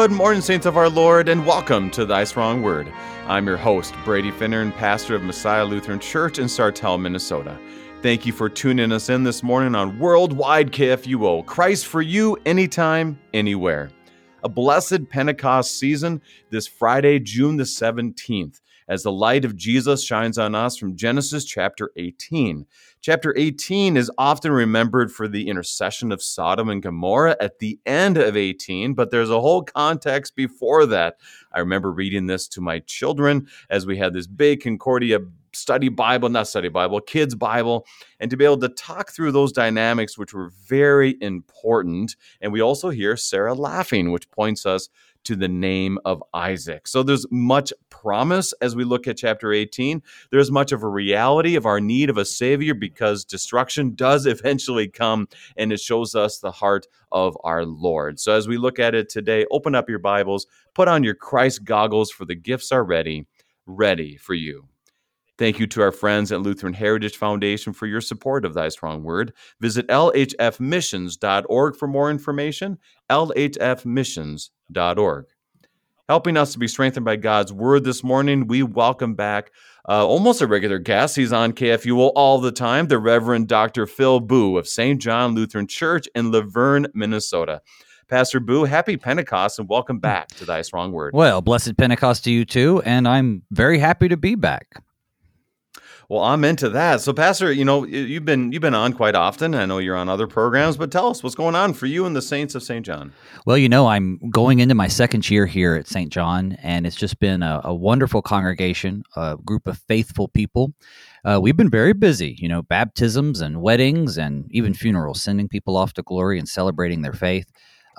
Good morning, saints of our Lord, and welcome to Thy Strong Word. I'm your host, Brady Finnern, and pastor of Messiah Lutheran Church in Sartell, Minnesota. Thank you for tuning us in this morning on Worldwide KFUO. Christ for you, anytime, anywhere. A blessed Pentecost season this Friday, June the 17th, as the light of Jesus shines on us from Genesis chapter 18. Chapter 18 is often remembered for the intercession of Sodom and Gomorrah at the end of 18, but there's a whole context before that. I remember reading this to my children as we had this big Concordia study Bible, not study Bible, kids Bible, and to be able to talk through those dynamics, which were very important. And we also hear Sarah laughing, which points us to the name of Isaac. So there's much promise as we look at chapter 18. There's much of a reality of our need of a Savior because destruction does eventually come, and it shows us the heart of our Lord. So as we look at it today, open up your Bibles, put on your Christ goggles, for the gifts are ready, ready for you. Thank you to our friends at Lutheran Heritage Foundation for your support of Thy Strong Word. Visit lhfmissions.org for more information. lhfmissions.org. Helping us to be strengthened by God's Word this morning, we welcome back uh, almost a regular guest. He's on KFUO all the time, the Reverend Dr. Phil Booe of St. John Lutheran Church in Luverne, Minnesota. Pastor Booe, happy Pentecost and welcome back to Thy Strong Word. Well, blessed Pentecost to you too, and I'm very happy to be back. Well, I'm into that. So, Pastor, you know you've been you've been on quite often. I know you're on other programs, but tell us what's going on for you and the Saints of St. John. Well, you know, I'm going into my second year here at St. John, and it's just been a, a wonderful congregation, a group of faithful people. Uh, we've been very busy, you know, baptisms and weddings and even funerals, sending people off to glory and celebrating their faith.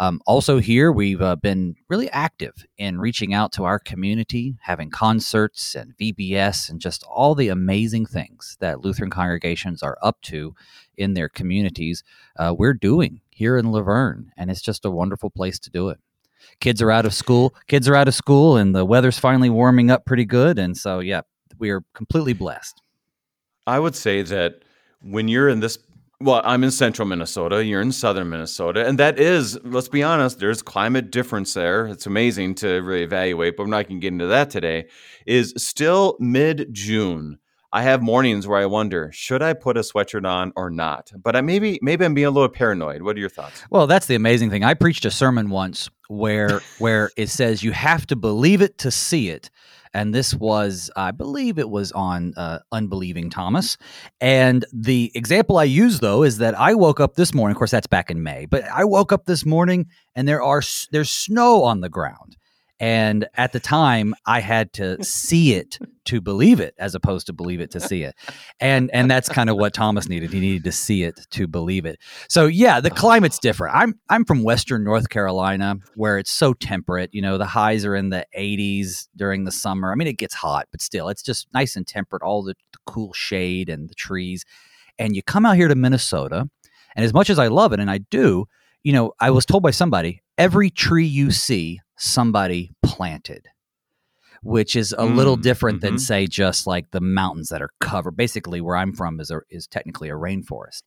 Um, also, here we've uh, been really active in reaching out to our community, having concerts and VBS, and just all the amazing things that Lutheran congregations are up to in their communities. Uh, we're doing here in Luverne, and it's just a wonderful place to do it. Kids are out of school. Kids are out of school, and the weather's finally warming up pretty good. And so, yeah, we are completely blessed. I would say that when you're in this well, I'm in central Minnesota. You're in southern Minnesota. And that is, let's be honest, there's climate difference there. It's amazing to really evaluate, but I'm not going to get into that today. Is still mid June. I have mornings where I wonder, should I put a sweatshirt on or not? But I maybe maybe I'm being a little paranoid. What are your thoughts? Well, that's the amazing thing. I preached a sermon once where where it says you have to believe it to see it and this was, I believe, it was on uh, Unbelieving Thomas. And the example I use though is that I woke up this morning. Of course, that's back in May, but I woke up this morning and there are there's snow on the ground. And at the time, I had to see it to believe it, as opposed to believe it to see it. And and that's kind of what Thomas needed. He needed to see it to believe it. So yeah, the oh. climate's different. I'm I'm from Western North Carolina, where it's so temperate. You know, the highs are in the 80s during the summer. I mean, it gets hot, but still, it's just nice and temperate. All the, the cool shade and the trees. And you come out here to Minnesota, and as much as I love it, and I do, you know, I was told by somebody every tree you see somebody planted which is a mm, little different mm-hmm. than say just like the mountains that are covered. Basically where i'm from is a, is technically a rainforest.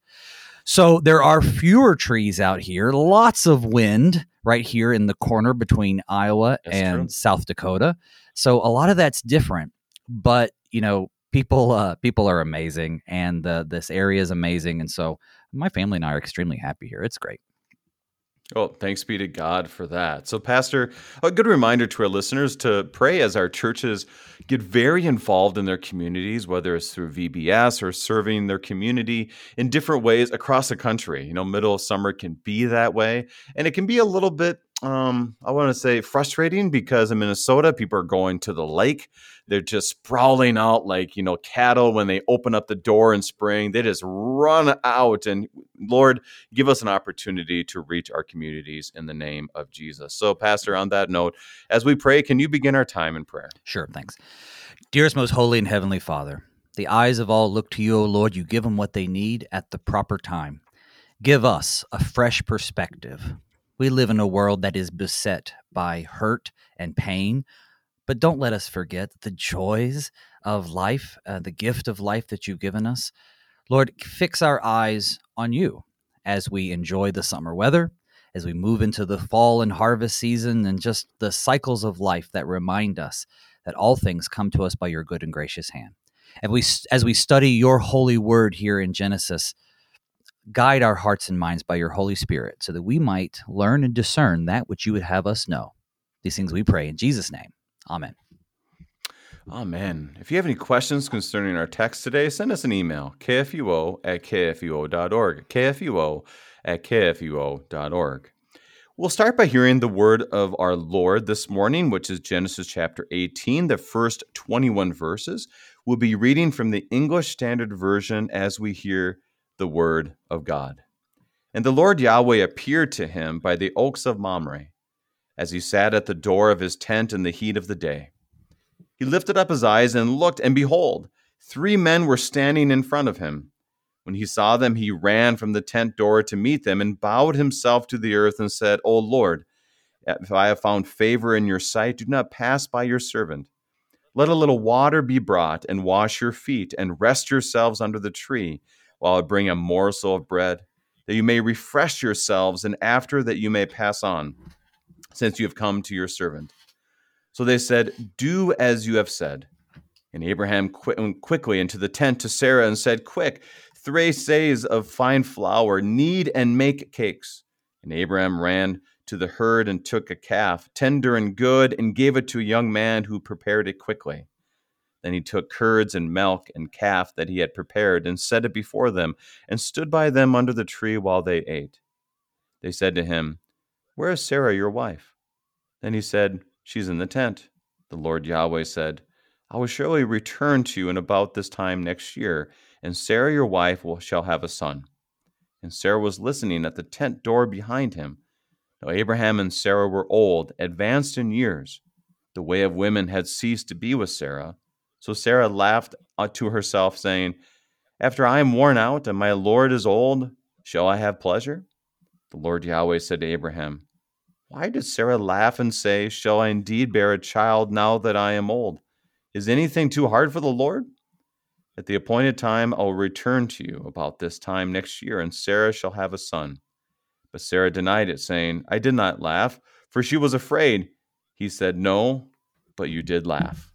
So there are fewer trees out here lots of wind right here in the corner between iowa that's and true. south dakota. So a lot of that's different. But you know people uh, people are amazing and uh, this area is amazing and so my family and i are extremely happy here. It's great Oh, thanks be to God for that. So, Pastor, a good reminder to our listeners to pray as our churches get very involved in their communities, whether it's through VBS or serving their community in different ways across the country. You know, middle of summer can be that way, and it can be a little bit um, I want to say frustrating because in Minnesota, people are going to the lake. They're just sprawling out like, you know, cattle when they open up the door in spring. They just run out. And Lord, give us an opportunity to reach our communities in the name of Jesus. So, Pastor, on that note, as we pray, can you begin our time in prayer? Sure. Thanks. Dearest, most holy and heavenly Father, the eyes of all look to you, O Lord. You give them what they need at the proper time. Give us a fresh perspective we live in a world that is beset by hurt and pain, but don't let us forget the joys of life, uh, the gift of life that you've given us. Lord, fix our eyes on you as we enjoy the summer weather, as we move into the fall and harvest season and just the cycles of life that remind us that all things come to us by your good and gracious hand. And we, as we study your holy word here in Genesis, guide our hearts and minds by your Holy Spirit so that we might learn and discern that which you would have us know. These things we pray in Jesus' name. Amen. Amen. If you have any questions concerning our text today, send us an email, kfuo at kfuo.org, kfuo at kfuo.org. We'll start by hearing the word of our Lord this morning, which is Genesis chapter 18, the first 21 verses. We'll be reading from the English Standard Version as we hear the word of God. And the Lord Yahweh appeared to him by the oaks of Mamre, as he sat at the door of his tent in the heat of the day. He lifted up his eyes and looked, and behold, three men were standing in front of him. When he saw them, he ran from the tent door to meet them and bowed himself to the earth and said, O Lord, if I have found favor in your sight, do not pass by your servant. Let a little water be brought and wash your feet and rest yourselves under the tree while I bring a morsel of bread, that you may refresh yourselves, and after that you may pass on, since you have come to your servant. So they said, Do as you have said. And Abraham went um, quickly into the tent to Sarah and said, Quick, three seahs of fine flour, knead and make cakes. And Abraham ran to the herd and took a calf, tender and good, and gave it to a young man who prepared it quickly. Then he took curds and milk and calf that he had prepared and set it before them, and stood by them under the tree while they ate. They said to him, Where is Sarah your wife? Then he said, She's in the tent. The Lord Yahweh said, I will surely return to you in about this time next year, and Sarah your wife will, shall have a son. And Sarah was listening at the tent door behind him. Now Abraham and Sarah were old, advanced in years. The way of women had ceased to be with Sarah. So Sarah laughed uh, to herself, saying, After I am worn out and my Lord is old, shall I have pleasure? The Lord Yahweh said to Abraham, why did Sarah laugh and say, Shall I indeed bear a child now that I am old? Is anything too hard for the Lord? At the appointed time, I will return to you about this time next year, and Sarah shall have a son. But Sarah denied it, saying, I did not laugh, for she was afraid. He said, No, but you did laugh.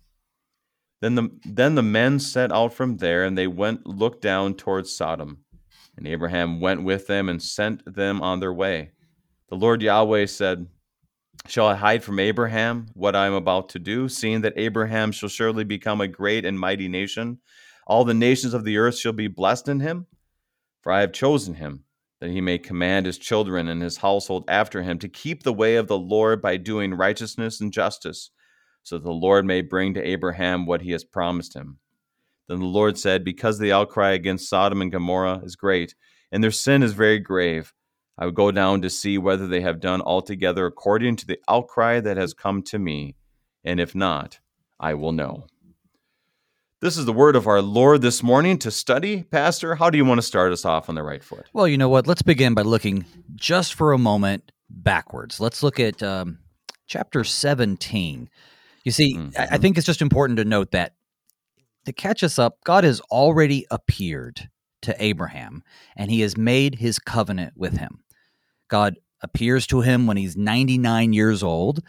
Then the, then the men set out from there, and they went looked down towards Sodom. And Abraham went with them and sent them on their way. The Lord Yahweh said, Shall I hide from Abraham what I am about to do, seeing that Abraham shall surely become a great and mighty nation? All the nations of the earth shall be blessed in him? For I have chosen him, that he may command his children and his household after him to keep the way of the Lord by doing righteousness and justice, so that the Lord may bring to Abraham what he has promised him. Then the Lord said, Because the outcry against Sodom and Gomorrah is great, and their sin is very grave, I will go down to see whether they have done altogether according to the outcry that has come to me, and if not, I will know. This is the word of our Lord this morning to study. Pastor, how do you want to start us off on the right foot? Well, you know what? Let's begin by looking just for a moment backwards. Let's look at um, chapter 17. You see, mm-hmm. I think it's just important to note that to catch us up, God has already appeared to Abraham and he has made his covenant with him. God appears to him when he's 99 years old.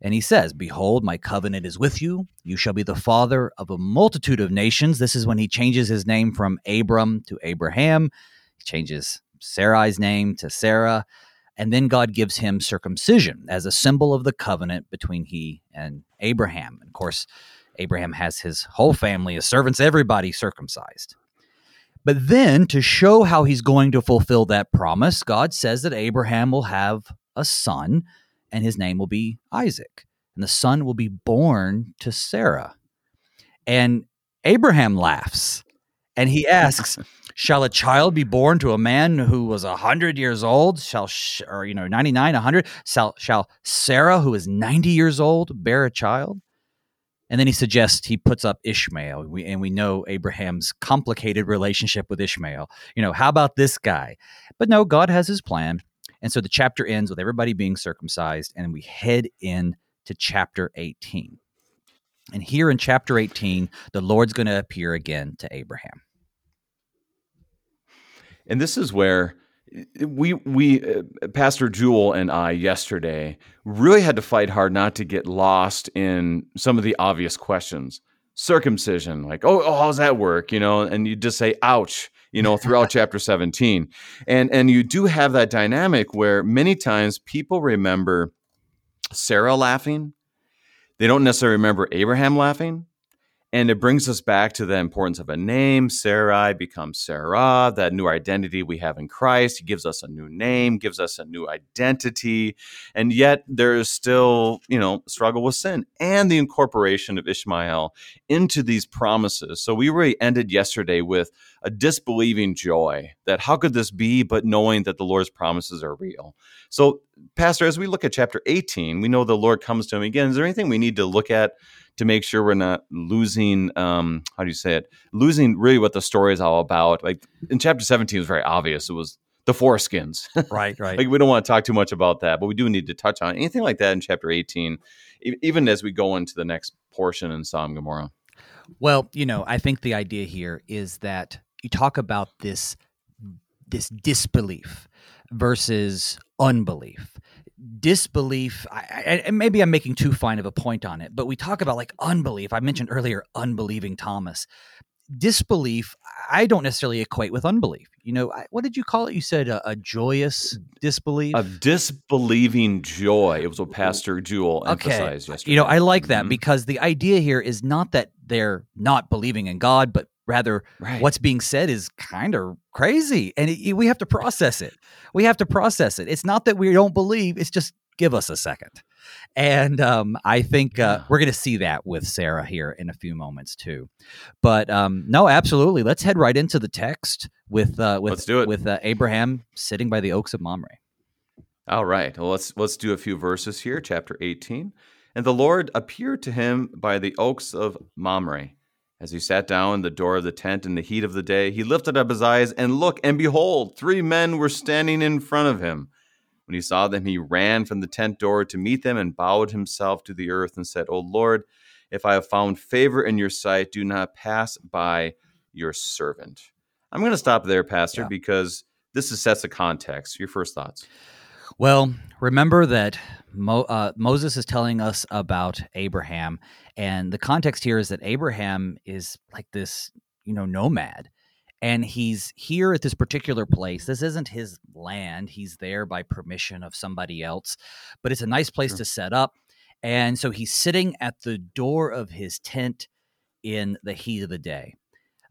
And he says, Behold, my covenant is with you. You shall be the father of a multitude of nations. This is when he changes his name from Abram to Abraham. He changes Sarai's name to Sarah. And then God gives him circumcision as a symbol of the covenant between he and Abraham. And of course, Abraham has his whole family as servants, everybody circumcised. But then, to show how he's going to fulfill that promise, God says that Abraham will have a son, and his name will be Isaac. And the son will be born to Sarah. And Abraham laughs and he asks, Shall a child be born to a man who was a hundred years old? Shall, or you know, ninety nine, a hundred? Shall shall Sarah, who is ninety years old, bear a child? And then he suggests he puts up Ishmael. We, and we know Abraham's complicated relationship with Ishmael. You know, how about this guy? But no, God has his plan. And so the chapter ends with everybody being circumcised, and we head in to chapter 18. And here in chapter 18, the Lord's going to appear again to Abraham. And this is where we we uh, Pastor Jewel and I yesterday really had to fight hard not to get lost in some of the obvious questions. Circumcision, like, oh, oh, how's that work? You know, and you just say, ouch, you know, throughout chapter 17. And and you do have that dynamic where many times people remember Sarah laughing. They don't necessarily remember Abraham laughing. And it brings us back to the importance of a name. Sarai becomes Sarah, that new identity we have in Christ. He gives us a new name, gives us a new identity. And yet there is still, you know, struggle with sin and the incorporation of Ishmael into these promises. So we really ended yesterday with a disbelieving joy that how could this be, but knowing that the Lord's promises are real. So, Pastor, as we look at chapter 18, we know the Lord comes to him again. Is there anything we need to look at to make sure we're not losing um, how do you say it? Losing really what the story is all about. Like in chapter 17 it was very obvious. It was the foreskins. Right right. Like we don't want to talk too much about that but we do need to touch on anything like that in chapter 18 even as we go into the next portion in Sodom Gomorrah. Well you know I think the idea here is that you talk about this this disbelief versus unbelief disbelief I, I, maybe i'm making too fine of a point on it but we talk about like unbelief. I mentioned earlier unbelieving thomas disbelief i don't necessarily equate with unbelief. You know I, what did you call it? You said a, a, joyous disbelief? A disbelieving joy it was what pastor jewel emphasized okay. yesterday you know i like that mm-hmm. because the idea here is not that they're not believing in god but rather right. what's being said is kind of crazy and it, we have to process it. We have to process it. It's not that we don't believe it's just give us a second. And um, i think uh, we're going to see that with sarah here in a few moments too. But um, no absolutely. Let's head right into the text with uh, with let's do it. with uh, abraham sitting by the oaks of mamre. All right. Well let's let's do a few verses here chapter 18 and the lord appeared to him by the oaks of mamre. As he sat down in the door of the tent in the heat of the day, he lifted up his eyes and looked, and behold, three men were standing in front of him. When he saw them, he ran from the tent door to meet them and bowed himself to the earth and said, O Lord, if I have found favor in your sight, do not pass by your servant. I'm going to stop there, Pastor, yeah. because this is, sets a context. Your first thoughts. Well, remember that Mo, uh, Moses is telling us about Abraham, and the context here is that Abraham is like this, you know, nomad, and he's here at this particular place. This isn't his land; he's there by permission of somebody else, but it's a nice place sure. to set up. And so he's sitting at the door of his tent in the heat of the day.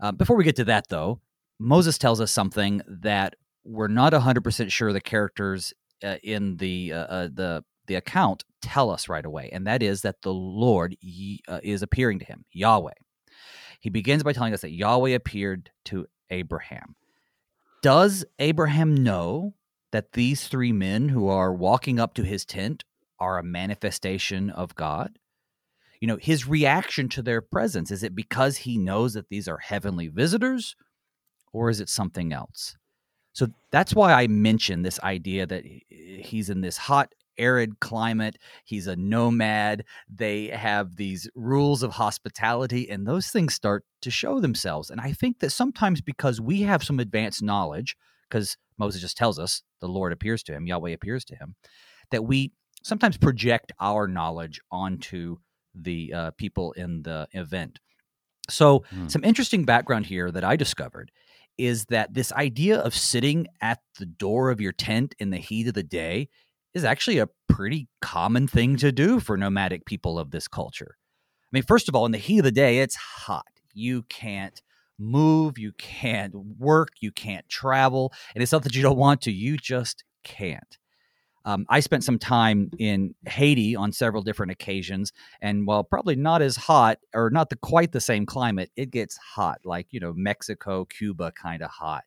Uh, before we get to that, though, Moses tells us something that we're not 100% sure the characters uh, in the uh, uh, the the account tell us right away, and that is that the Lord uh, is appearing to him, Yahweh. He begins by telling us that Yahweh appeared to Abraham. Does Abraham know that these three men who are walking up to his tent are a manifestation of God? You know, his reaction to their presence is it because he knows that these are heavenly visitors, or is it something else? So that's why I mentioned this idea that he's in this hot, arid climate. He's a nomad. They have these rules of hospitality, and those things start to show themselves. And I think that sometimes because we have some advanced knowledge, because Moses just tells us the Lord appears to him, Yahweh appears to him, that we sometimes project our knowledge onto the uh, people in the event. So, mm. some interesting background here that I discovered is that this idea of sitting at the door of your tent in the heat of the day is actually a pretty common thing to do for nomadic people of this culture. I mean, first of all, in the heat of the day, it's hot. You can't move, you can't work, you can't travel. And it's not that you don't want to, you just can't. Um, I spent some time in Haiti on several different occasions, and while probably not as hot or not the quite the same climate, it gets hot, like you know Mexico, Cuba kind of hot,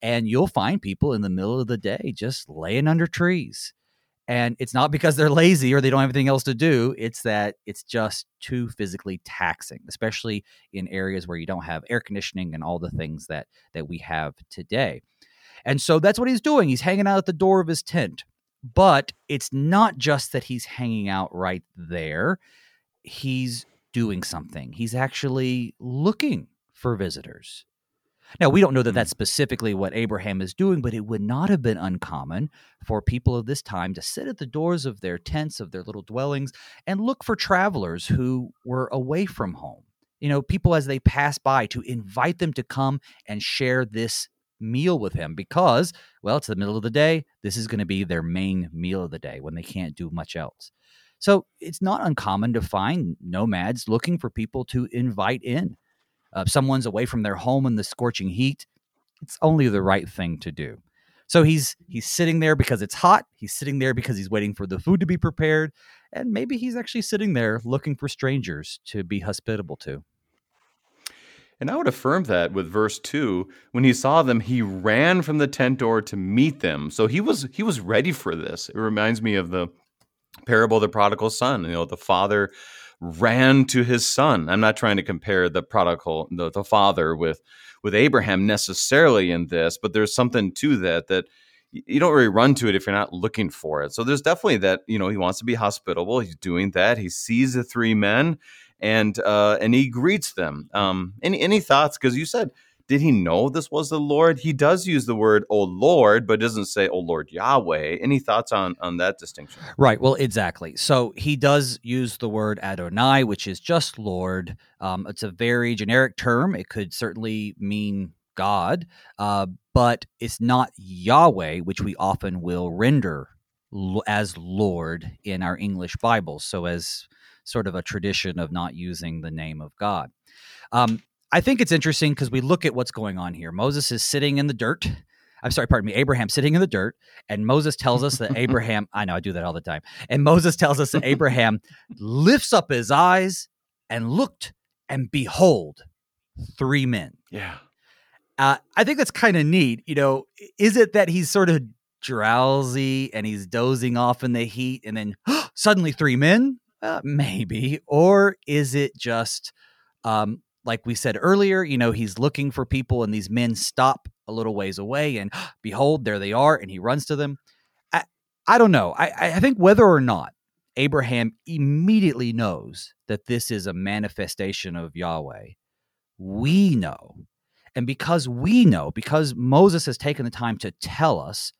and you'll find people in the middle of the day just laying under trees. And it's not because they're lazy or they don't have anything else to do. It's that it's just too physically taxing, especially in areas where you don't have air conditioning and all the things that that we have today. And so that's what he's doing. He's hanging out at the door of his tent but it's not just that he's hanging out right there, he's doing something. He's actually looking for visitors. Now, we don't know that Mm. that's specifically what Abraham is doing, but it would not have been uncommon for people of this time to sit at the doors of their tents, of their little dwellings, and look for travelers who were away from home. You know, people as they pass by to invite them to come and share this meal with him because, well, it's the middle of the day. This is going to be their main meal of the day when they can't do much else. So it's not uncommon to find nomads looking for people to invite in uh, someone's away from their home in the scorching heat, it's only the right thing to do. So he's he's sitting there because it's hot. He's sitting there because he's waiting for the food to be prepared, and maybe he's actually sitting there looking for strangers to be hospitable to. And I would affirm that with verse 2, when he saw them, he ran from the tent door to meet them. So he was he was ready for this. It reminds me of the parable of the prodigal son. You know, the father ran to his son. I'm not trying to compare the prodigal the, the father with with Abraham necessarily in this, but there's something to that that you don't really run to it if you're not looking for it. So there's definitely that, you know, he wants to be hospitable. He's doing that. He sees the three men and uh and he greets them. Um any any thoughts because you said did he know this was the Lord? He does use the word "O Lord," but doesn't say "O Lord Yahweh." Any thoughts on on that distinction? Right. Well, exactly. So he does use the word Adonai, which is just Lord. Um, it's a very generic term. It could certainly mean God, uh, but it's not Yahweh, which we often will render as Lord in our English Bibles. So, as sort of a tradition of not using the name of God. Um, I think it's interesting because we look at what's going on here. Moses is sitting in the dirt. I'm sorry, pardon me, Abraham sitting in the dirt, and Moses tells us that Abraham, I know I do that all the time, and Moses tells us that Abraham lifts up his eyes and looked, and behold, three men. Yeah. Uh, I think that's kind of neat. You know, is it that he's sort of drowsy and he's dozing off in the heat, and then suddenly three men? Uh, maybe. Or is it just, um, like we said earlier, you know, he's looking for people, and these men stop a little ways away, and behold, there they are, and he runs to them. I, I don't know. I, I think whether or not Abraham immediately knows that this is a manifestation of Yahweh, we know. And because we know, because Moses has taken the time to tell us,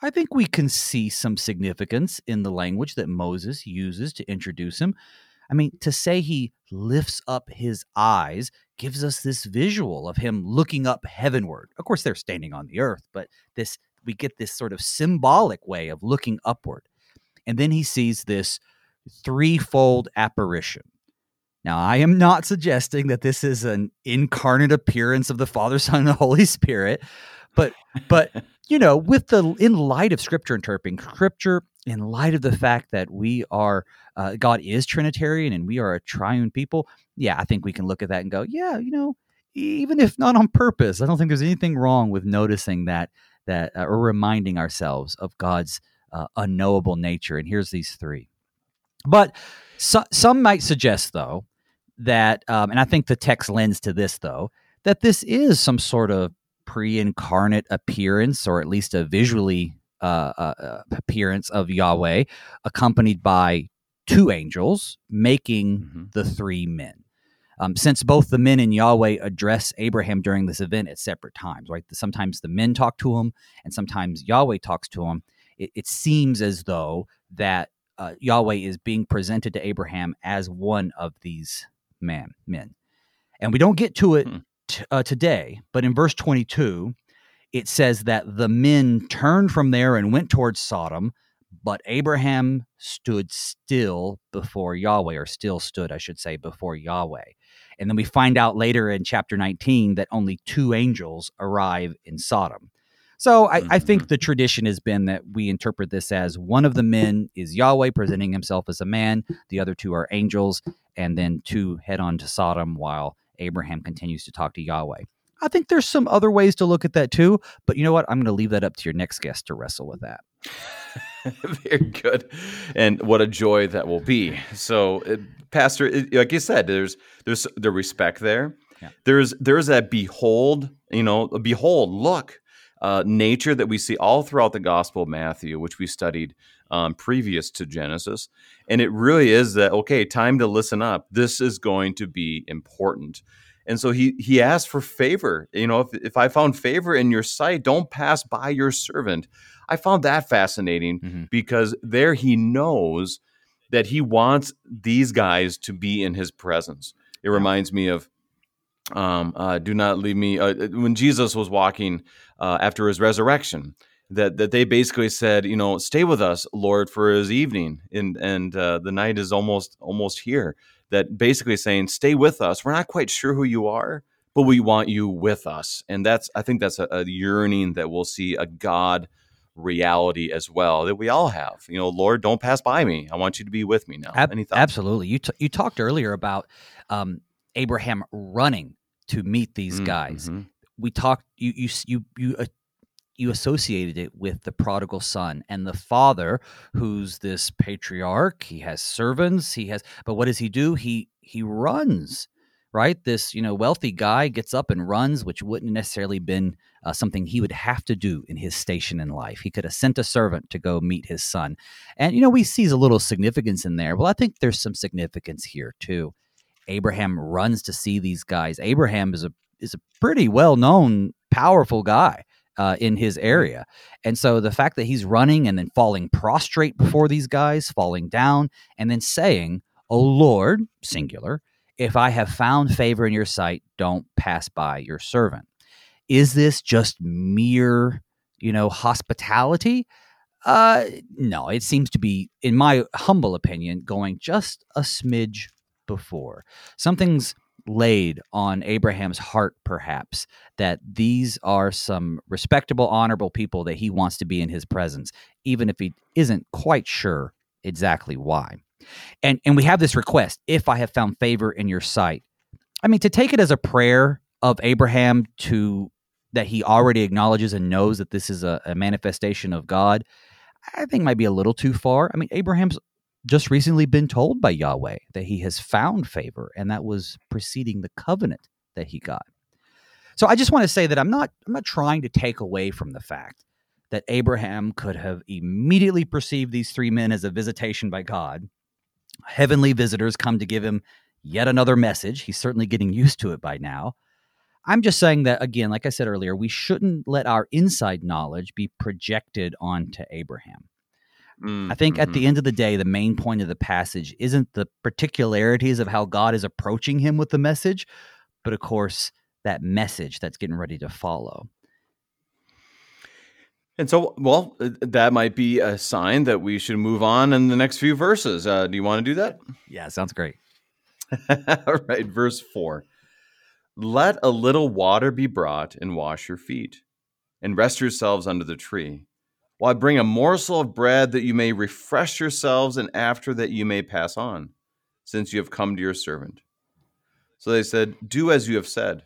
I think we can see some significance in the language that Moses uses to introduce him. I mean, to say he lifts up his eyes gives us this visual of him looking up heavenward. Of course, they're standing on the earth, but this we get this sort of symbolic way of looking upward. And then he sees this threefold apparition. Now, I am not suggesting that this is an incarnate appearance of the Father, Son, and the Holy Spirit, but but you know, with the in light of Scripture interpreting Scripture, in light of the fact that we are uh, God is Trinitarian and we are a triune people, yeah, I think we can look at that and go, yeah, you know, even if not on purpose, I don't think there's anything wrong with noticing that that uh, or reminding ourselves of God's uh, unknowable nature. And here's these three. But so, some might suggest, though, that, um, and I think the text lends to this, though, that this is some sort of pre incarnate appearance, or at least a visually uh, uh, uh, appearance of Yahweh, accompanied by two angels making Mhm. the three men. Um, since both the men and Yahweh address Abraham during this event at separate times, right? Sometimes the men talk to him, and sometimes Yahweh talks to him. It, it seems as though that uh, Yahweh is being presented to Abraham as one of these man men, and we don't get to it Hmm. t- uh, today. But in verse twenty-two, it says that the men turned from there and went towards Sodom, but Abraham stood still before Yahweh, or still stood, I should say, before Yahweh. And then we find out later in chapter 19 that only two angels arrive in Sodom. So I, I think mm-hmm. the tradition has been that we interpret this as one of the men is Yahweh presenting himself as a man, the other two are angels, and then two head on to Sodom while Abraham continues to talk to Yahweh. I think there's some other ways to look at that too, but you know what? I'm going to leave that up to your next guest to wrestle with that. Very good, and what a joy that will be. So, uh, Pastor, it- like you said, there's there's the respect there. Yeah. There's there's that behold, you know, behold, look, uh, nature that we see all throughout the Gospel of Matthew, which we studied um, previous to Genesis, and it really is that okay. Time to listen up. This is going to be important. And so he he asked for favor. You know, if, if I found favor in your sight, don't pass by your servant. I found that fascinating mm-hmm. because there he knows that he wants these guys to be in his presence. It reminds me of um, uh, do not leave me uh, when Jesus was walking uh, after his resurrection that that they basically said you know stay with us Lord for his evening and and uh, the night is almost almost here that basically saying stay with us we're not quite sure who you are but we want you with us and that's I think that's a, a yearning that we'll see a God reality as well that we all have. You know, Lord, don't pass by me. I want you to be with me now. Ab- absolutely. You t- you talked earlier about um, Abraham running to meet these mm, guys. Mm-hmm. We talked. You you you you. You associated it with the prodigal son and the father who's this patriarch he has servants he has but what does he do he he runs right? This, you know, wealthy guy gets up and runs, which wouldn't necessarily been uh, something he would have to do in his station in life. He could have sent a servant to go meet his son. And, you know, we see a little significance in there. Well, I think there's some significance here too. Abraham runs to see these guys. Abraham is a is a pretty well known, powerful guy. Uh, in his area. And so the fact that he's running and then falling prostrate before these guys, falling down, and then saying, Oh Lord, singular, if I have found favor in your sight, don't pass by your servant. Is this just mere, you know, hospitality? Uh, no, it seems to be, in my humble opinion, going just a smidge before. Something's laid on Abraham's heart, perhaps, that these are some respectable, honorable people that he wants to be in his presence, even if he isn't quite sure exactly why. And and we have this request, if I have found favor in your sight. I mean, to take it as a prayer of Abraham to that he already acknowledges and knows that this is a, a manifestation of God, I think might be a little too far. I mean, Abraham's just recently been told by Yahweh that he has found favor, and that was preceding the covenant that he got. So I just want to say that I'm not I'm not trying to take away from the fact that Abraham could have immediately perceived these three men as a visitation by God heavenly visitors come to give him yet another message. He's certainly getting used to it by now. I'm just saying that, again, like I said earlier, we shouldn't let our inside knowledge be projected onto Abraham. Mm, I think mm-hmm. at the mm-hmm. end of the day, the main point of the passage isn't the particularities of how God is approaching him with the message, but of course, that message that's getting ready to follow. And so, well, uh, that might be a sign that we should move on in the next few verses. Uh, do you want to do that? Yeah, sounds great. All right, verse 4. Let a little water be brought and wash your feet, and rest yourselves under the tree, while I bring a morsel of bread that you may refresh yourselves, and after that you may pass on, since you have come to your servant. So they said, Do as you have said.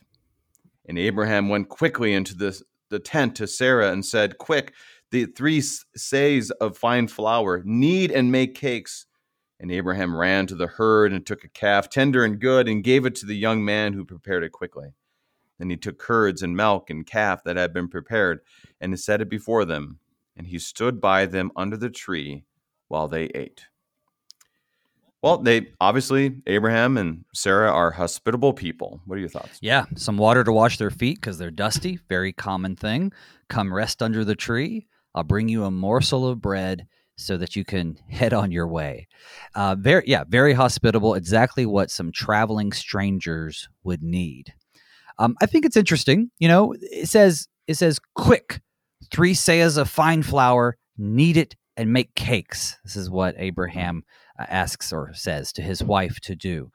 And Abraham went quickly into this the tent to Sarah and said, Quick, the three seahs of fine flour, knead and make cakes. And Abraham ran to the herd and took a calf, tender and good, and gave it to the young man who prepared it quickly. Then he took curds and milk and calf that had been prepared, and set it before them. And he stood by them under the tree while they ate. Well, they obviously Abraham and Sarah are hospitable people. What are your thoughts? Yeah, some water to wash their feet because they're dusty. Very common thing. Come rest under the tree. I'll bring you a morsel of bread so that you can head on your way. Uh, very, yeah, very hospitable. Exactly what some traveling strangers would need. Um, I think it's interesting. You know, it says it says quick, three seahs of fine flour, knead it and make cakes. This is what Abraham uh, asks or says to his wife to do.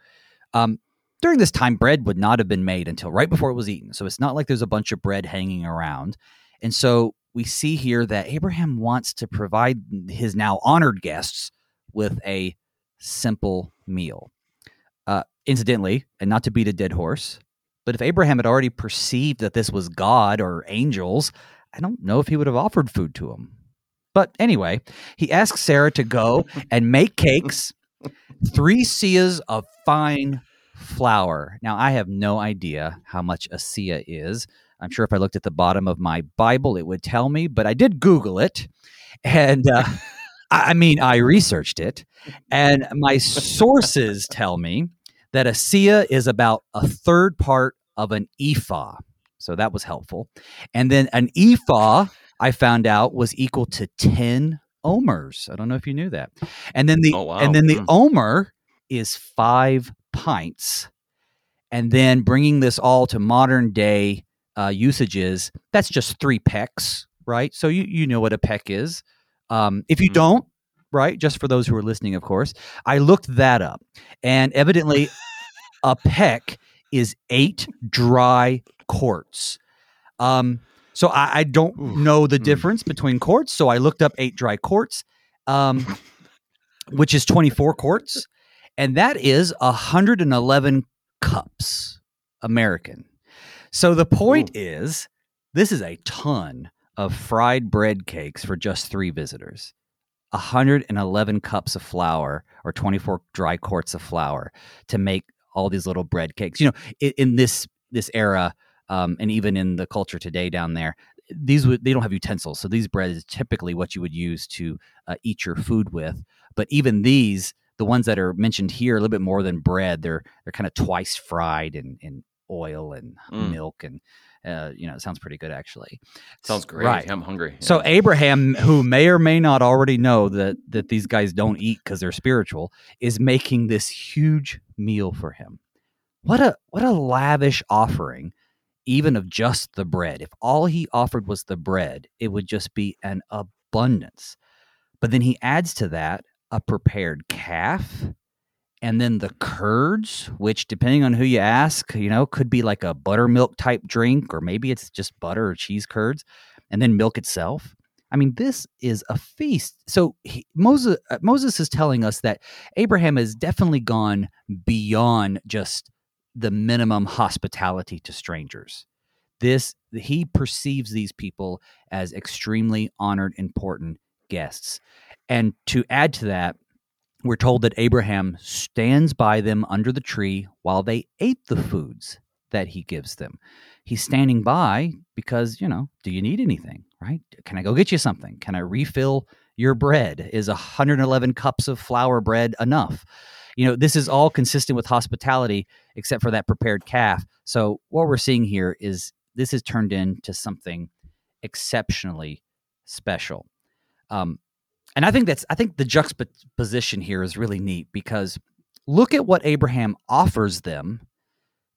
Um, during this time, bread would not have been made until right before it was eaten. So it's not like there's a bunch of bread hanging around. And so we see here that Abraham wants to provide his now honored guests with a simple meal. Uh, incidentally, and not to beat a dead horse, but if Abraham had already perceived that this was God or angels, I don't know if he would have offered food to him. But anyway, he asks Sarah to go and make cakes, three seahs of fine flour. Now, I have no idea how much a seah is. I'm sure if I looked at the bottom of my Bible, it would tell me, but I did Google it. And uh, I mean, I researched it, and my sources tell me that a seah is about a third part of an ephah. So that was helpful. And then an ephah, I found out, was equal to 10 omers. I don't know if you knew that. And then the Oh, wow. and then the Mm. omer is 5 pints. And then bringing this all to modern day uh, usages, that's just 3 pecks, right? So you you know what a peck is. Um, if you Mhm. don't, right? Just for those who are listening, of course, I looked that up. And evidently a peck is 8 dry quarts. Um, so I, I don't Oof. know the Mm. difference between quarts. So I looked up eight dry quarts, um, which is 24 quarts. And that is 111 cups American. So the point is this is a ton of fried bread cakes for just three visitors. 111 cups of flour or 24 dry quarts of flour to make all these little bread cakes. You know, in, in this this era, um, and even in the culture today down there, these would they don't have utensils, so these bread is typically what you would use to uh, eat your food with. But even these, the ones that are mentioned here, a little bit more than bread, they're they're kind of twice fried in, in oil and Mm. milk, and uh, you know, it sounds pretty good actually. Sounds great. Right. I'm hungry. So Abraham, who may or may not already know that that these guys don't eat because they're spiritual, is making this huge meal for him. What a what a lavish offering, even of just the bread. If all he offered was the bread, it would just be an abundance. But then he adds to that a prepared calf and then the curds, which depending on who you ask, you know, could be like a buttermilk type drink, or maybe it's just butter or cheese curds, and then milk itself. I mean, this is a feast. So he, Moses, uh, Moses is telling us that Abraham has definitely gone beyond just the minimum hospitality to strangers. This he perceives these people as extremely honored, important guests, and to add to that, we're told that Abraham stands by them under the tree while they ate the foods that he gives them. He's standing by because, you know, do you need anything, right? Can I go get you something? Can I refill your bread? Is 111 cups of flour bread enough? You know, this is all consistent with hospitality except for that prepared calf. So, what we're seeing here is this is turned into something exceptionally special. Um, and I think that's I think the juxtaposition here is really neat because look at what Abraham offers them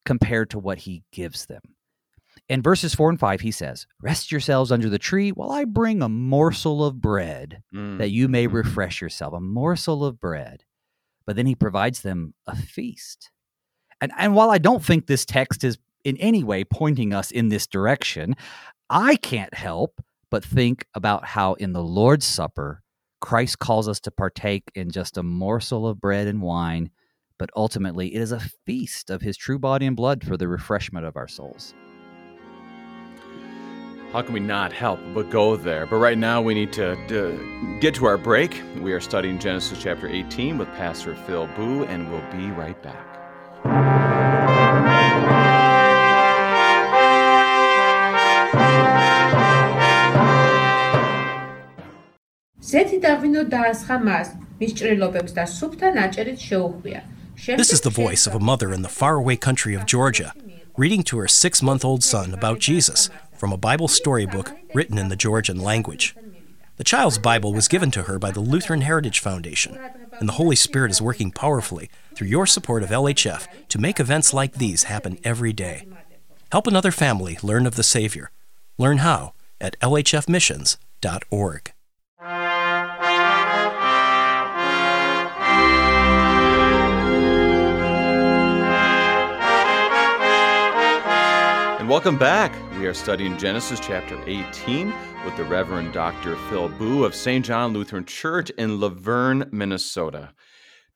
compared to what he gives them. In verses 4 and 5 he says, "Rest yourselves under the tree while I bring a morsel of bread Mm. that you may Mhm. refresh yourself, a morsel of bread." But then he provides them a feast. And and while I don't think this text is in any way pointing us in this direction, I can't help but think about how in the Lord's Supper, Christ calls us to partake in just a morsel of bread and wine, but ultimately it is a feast of his true body and blood for the refreshment of our souls how can we not help but go there? But right now we need to, to get to our break. We are studying Genesis chapter 18 with Pastor Phil Booe, and we'll be right back. This is the voice of a mother in the faraway country of Georgia reading to her six month old son about Jesus from a Bible storybook written in the Georgian language. The child's Bible was given to her by the Lutheran Heritage Foundation, and the Holy Spirit is working powerfully through your support of LHF to make events like these happen every day. Help another family learn of the Savior. Learn how at lhfmissions.org. And welcome back. We are studying Genesis chapter 18 with the Reverend Dr. Phil Booe of St. John Lutheran Church in Luverne, Minnesota.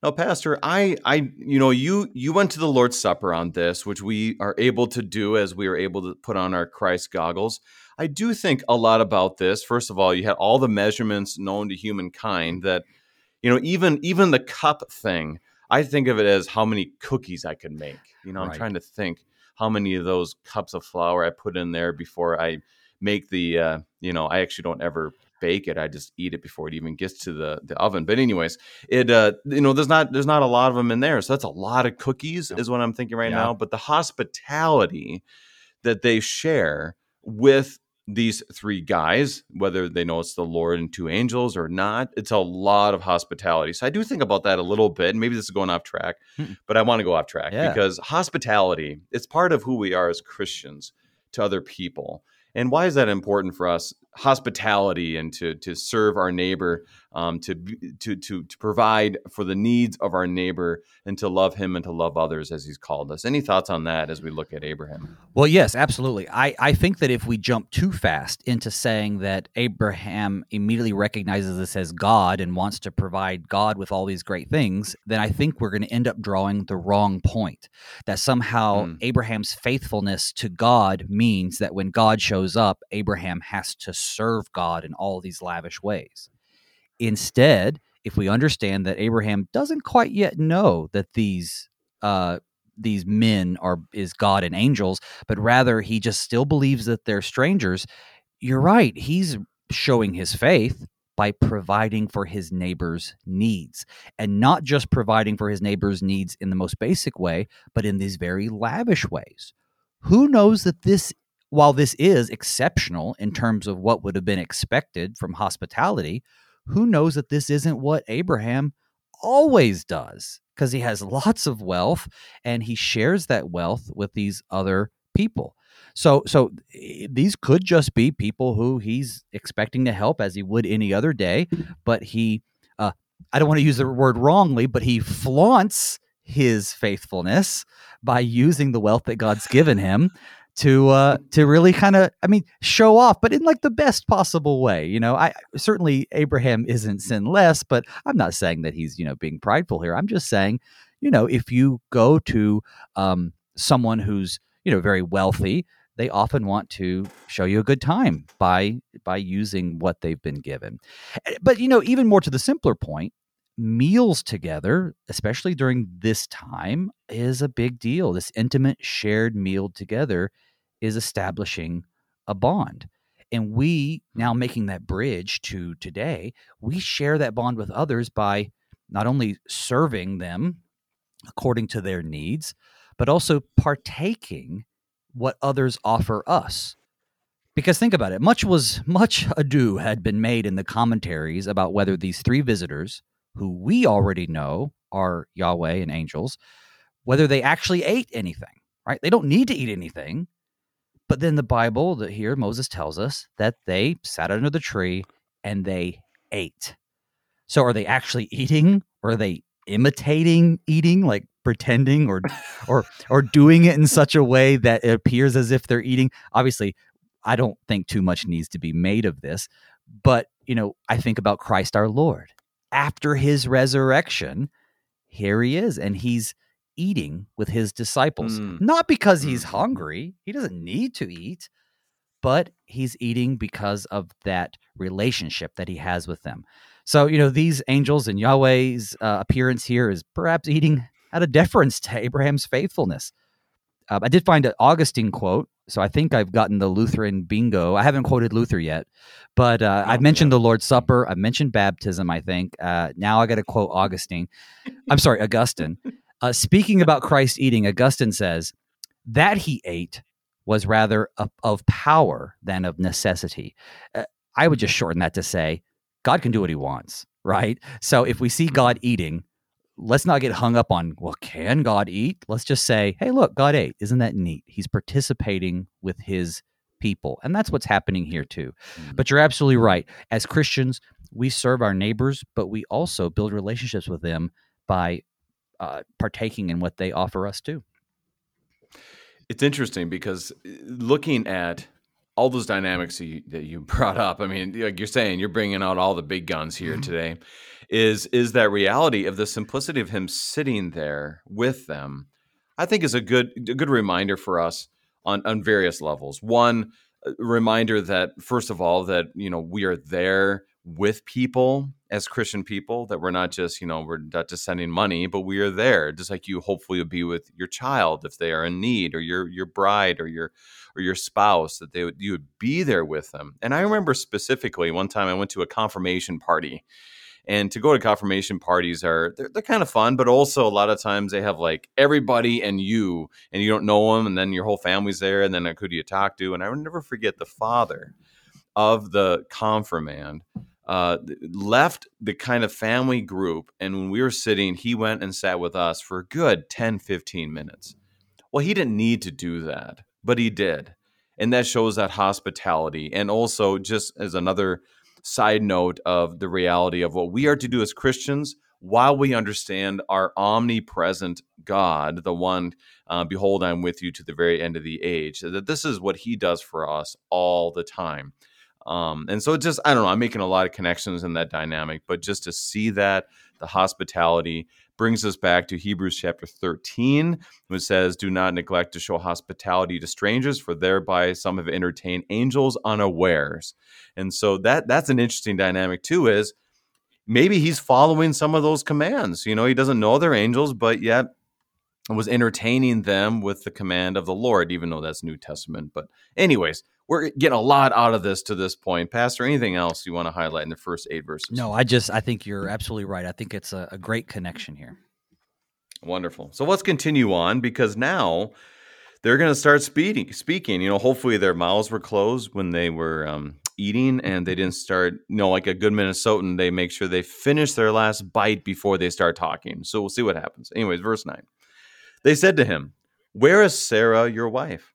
Now, Pastor, I, I, you know, you you went to the Lord's Supper on this, which we are able to do as we are able to put on our Christ goggles. I do think a lot about this. First of all, you had all the measurements known to humankind that, you know, even even the cup thing. I think of it as how many cookies I could make. You know, I'm trying to think how many of those cups of flour I put in there before I make the uh, you know I actually don't ever bake it. I just eat it before it even gets to the, the oven. But anyways, it uh, you know there's not there's not a lot of them in there, so that's a lot of cookies is what I'm thinking right Yeah. now. But the hospitality that they share with these three guys, whether they know it's the Lord and two angels or not, it's a lot of hospitality. So I do think about that a little bit. Maybe this is going off track, Mm. but I want to go off track Yeah. because hospitality it's part of who we are as Christians to other people. And why is that important for us? Hospitality and to to serve our neighbor, um, to, to to to provide for the needs of our neighbor, and to love him and to love others as he's called us. Any thoughts on that as we look at Abraham? Well, yes, absolutely. I, I think that if we jump too fast into saying that Abraham immediately recognizes this as God and wants to provide God with all these great things, then I think we're going to end up drawing the wrong point. That somehow Hmm. Abraham's faithfulness to God means that when God shows up, Abraham has to serve God in all these lavish ways. Instead, if we understand that Abraham doesn't quite yet know that these uh, these men are is God and angels, but rather he just still believes that they're strangers. You're right. He's showing his faith by providing for his neighbor's needs and not just providing for his neighbor's needs in the most basic way, but in these very lavish ways. Who knows that this, while this is exceptional in terms of what would have been expected from hospitality, who knows that this isn't what Abraham always does because he has lots of wealth and he shares that wealth with these other people. So so eh, these could just be people who he's expecting to help as he would any other day, but he uh I don't want to use the word wrongly, but he flaunts his faithfulness by using the wealth that God's given him to uh to really kind of I mean show off but in like the best possible way you know? I certainly Abraham isn't sinless but I'm not saying that he's you know being prideful here. I'm just saying you know if you go to um someone who's you know very wealthy they often want to show you a good time by by using what they've been given. Eh, but you know even more to the simpler point meals together especially during this time is a big deal. This intimate shared meal together is establishing a bond. And we now making that bridge to today we share that bond with others by not only serving them according to their needs but also partaking what others offer us. Because think about it much was much ado had been made in the commentaries about whether these three visitors who we already know are Yahweh and angels whether they actually ate anything right? They don't need to eat anything. But then the bible that here moses tells us that they sat under the tree and they ate. So are they actually eating? Or are they imitating eating like pretending or or or doing it in such a way that it appears as if they're eating? Obviously i don't think too much needs to be made of this but you know i think about christ our lord after his resurrection here he is and he's eating with his disciples Mm. not because he's Mhm. hungry he doesn't need to eat but he's eating because of that relationship that he has with them so you know these angels and yahweh's uh, appearance here is perhaps eating out of deference to abraham's faithfulness um, i did find an augustine quote so i think i've gotten the lutheran bingo. I haven't quoted luther yet but uh, Oh, i've mentioned the lord's supper i've mentioned baptism i think uh, now i got to quote augustine. I'm sorry augustine. Uh, speaking about christ eating augustine says that he ate was rather of, of power than of necessity. Uh, i would just shorten that to say god can do what he wants right? So if we see god eating let's not get hung up on well can god eat? Let's just say hey look god ate. Isn't that neat? He's participating with his people. And that's what's happening here too. Mhm. but you're absolutely right. As christians we serve our neighbors but we also build relationships with them by uh, partaking in what they offer us too. It's interesting because uh, looking at all those dynamics that you, that you brought up, I mean, like you're saying, you're bringing out all the big guns here today. Is is that reality of the simplicity of him sitting there with them? I think is a good a good reminder for us on on various levels. One uh, reminder that first of all that you know we are there with people as Christian people, that we're not just, you know, we're not just sending money, but we are there, just like you hopefully would be with your child if they are in need, or your your bride or your or your spouse, that they would you would be there with them. And I remember specifically one time I went to a confirmation party. And to go to confirmation parties are they're, they're kind of fun, but also a lot of times they have like everybody and you, and you don't know them, and then your whole family's there, and then like, who do you talk to? And I will never forget the father of the confirmand uh, left the kind of family group. And when we were sitting, he went and sat with us for a good 10, 15 minutes. Well, he didn't need to do that, but he did. And that shows that hospitality. And also, just as another side note of the reality of what we are to do as Christians, while we understand our omnipresent God, the one, uh, behold, I'm with you to the very end of the age, that this is what he does for us all the time. Um, and so it just, I don't know, I'm making a lot of connections in that dynamic, but just to see that, the hospitality brings us back to Hebrews chapter 13, which says, Do not neglect to show hospitality to strangers, for thereby some have entertained angels unawares. And so that that's an interesting dynamic too, is maybe he's following some of those commands. You know, he doesn't know they're angels, but yet was entertaining them with the command of the Lord, even though that's New Testament. But, anyways, we're getting a lot out of this to this point. Pastor, anything else you want to highlight in the first eight verses? No, I just I think you're absolutely right. I think it's a, a great connection here. Wonderful. So let's continue on because now they're going to start speaking. Speaking, you know, hopefully their mouths were closed when they were um, eating, and they didn't start. You know, like a good Minnesotan, they make sure they finish their last bite before they start talking. So we'll see what happens. Anyways, verse nine. They said to him, "Where is Sarah, your wife?"